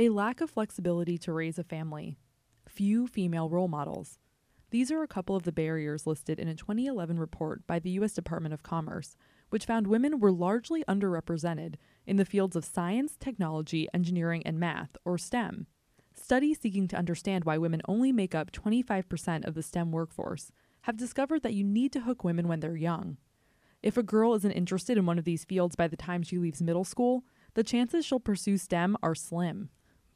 A lack of flexibility to raise a family. Few female role models. These are a couple of the barriers listed in a 2011 report by the U.S. Department of Commerce, which found women were largely underrepresented in the fields of science, technology, engineering, and math, or STEM. Studies seeking to understand why women only make up 25% of the STEM workforce have discovered that you need to hook women when they're young. If a girl isn't interested in one of these fields by the time she leaves middle school, the chances she'll pursue STEM are slim.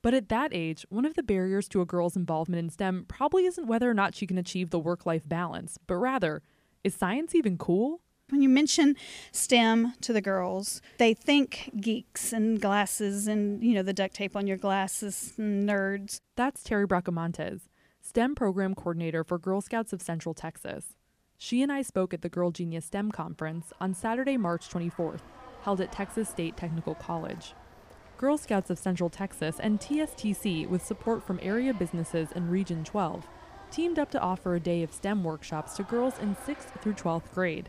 But at that age, one of the barriers to a girl's involvement in STEM probably isn't whether or not she can achieve the work life balance, but rather, is science even cool? When you mention STEM to the girls, they think geeks and glasses and, you know, the duct tape on your glasses, nerds. That's Terry Bracamontes, STEM program coordinator for Girl Scouts of Central Texas. She and I spoke at the Girl Genius STEM conference on Saturday, March 24th, held at Texas State Technical College. Girl Scouts of Central Texas and TSTC, with support from area businesses in Region 12, teamed up to offer a day of STEM workshops to girls in 6th through 12th grade.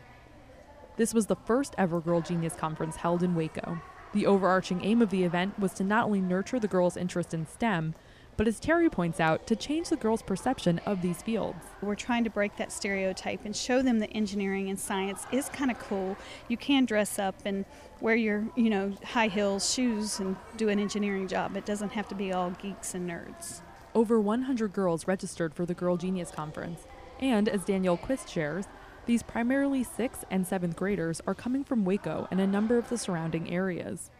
This was the first ever Girl Genius Conference held in Waco. The overarching aim of the event was to not only nurture the girls' interest in STEM, but as Terry points out, to change the girls' perception of these fields. We're trying to break that stereotype and show them that engineering and science is kind of cool. You can dress up and wear your, you know, high heels, shoes and do an engineering job. It doesn't have to be all geeks and nerds. Over 100 girls registered for the Girl Genius Conference, and as Danielle Quist shares, these primarily 6th and 7th graders are coming from Waco and a number of the surrounding areas.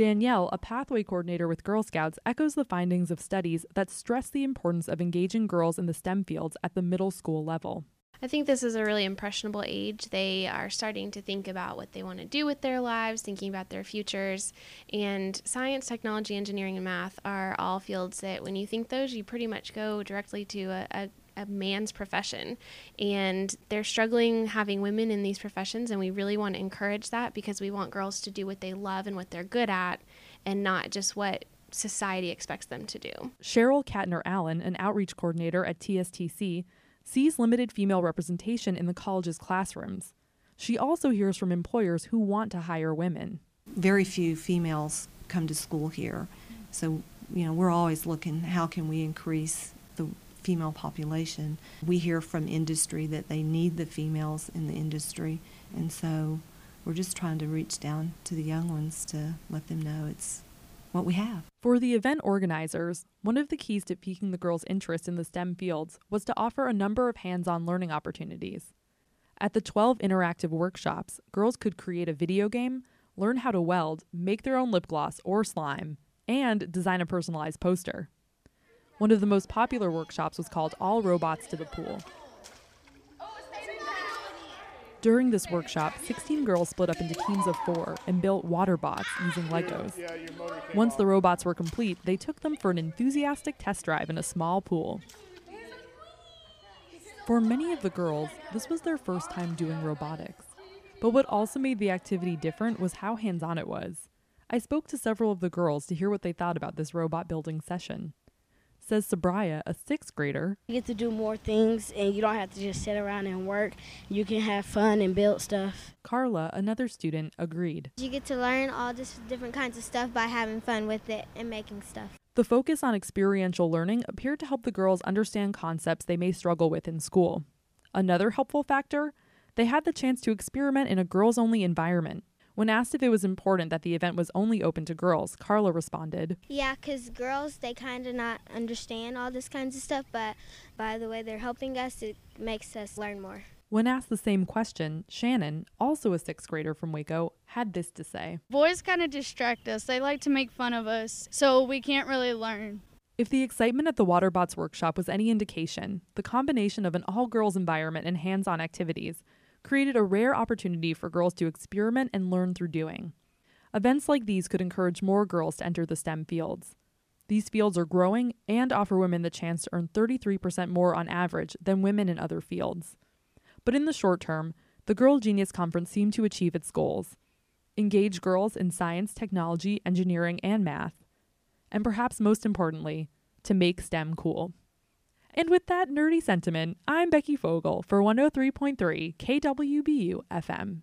Danielle, a pathway coordinator with Girl Scouts, echoes the findings of studies that stress the importance of engaging girls in the STEM fields at the middle school level. I think this is a really impressionable age. They are starting to think about what they want to do with their lives, thinking about their futures. And science, technology, engineering, and math are all fields that, when you think those, you pretty much go directly to a, a a man's profession and they're struggling having women in these professions and we really want to encourage that because we want girls to do what they love and what they're good at and not just what society expects them to do. Cheryl Katner Allen, an outreach coordinator at TSTC, sees limited female representation in the college's classrooms. She also hears from employers who want to hire women. Very few females come to school here. So, you know, we're always looking how can we increase the female population. We hear from industry that they need the females in the industry, and so we're just trying to reach down to the young ones to let them know it's what we have. For the event organizers, one of the keys to piquing the girls' interest in the STEM fields was to offer a number of hands on learning opportunities. At the 12 interactive workshops, girls could create a video game, learn how to weld, make their own lip gloss or slime, and design a personalized poster. One of the most popular workshops was called All Robots to the Pool. During this workshop, 16 girls split up into teams of four and built water bots using Legos. Once the robots were complete, they took them for an enthusiastic test drive in a small pool. For many of the girls, this was their first time doing robotics. But what also made the activity different was how hands on it was. I spoke to several of the girls to hear what they thought about this robot building session says Sabraya, a sixth grader. You get to do more things and you don't have to just sit around and work. You can have fun and build stuff. Carla, another student, agreed. You get to learn all this different kinds of stuff by having fun with it and making stuff. The focus on experiential learning appeared to help the girls understand concepts they may struggle with in school. Another helpful factor they had the chance to experiment in a girls only environment. When asked if it was important that the event was only open to girls, Carla responded, Yeah, because girls, they kind of not understand all this kinds of stuff, but by the way they're helping us, it makes us learn more. When asked the same question, Shannon, also a sixth grader from Waco, had this to say Boys kind of distract us. They like to make fun of us, so we can't really learn. If the excitement at the Waterbots workshop was any indication, the combination of an all girls environment and hands on activities created a rare opportunity for girls to experiment and learn through doing. Events like these could encourage more girls to enter the STEM fields. These fields are growing and offer women the chance to earn 33% more on average than women in other fields. But in the short term, the Girl Genius Conference seemed to achieve its goals engage girls in science, technology, engineering, and math. And perhaps most importantly, to make STEM cool. And with that nerdy sentiment, I'm Becky Fogel for 103.3 KWBU FM.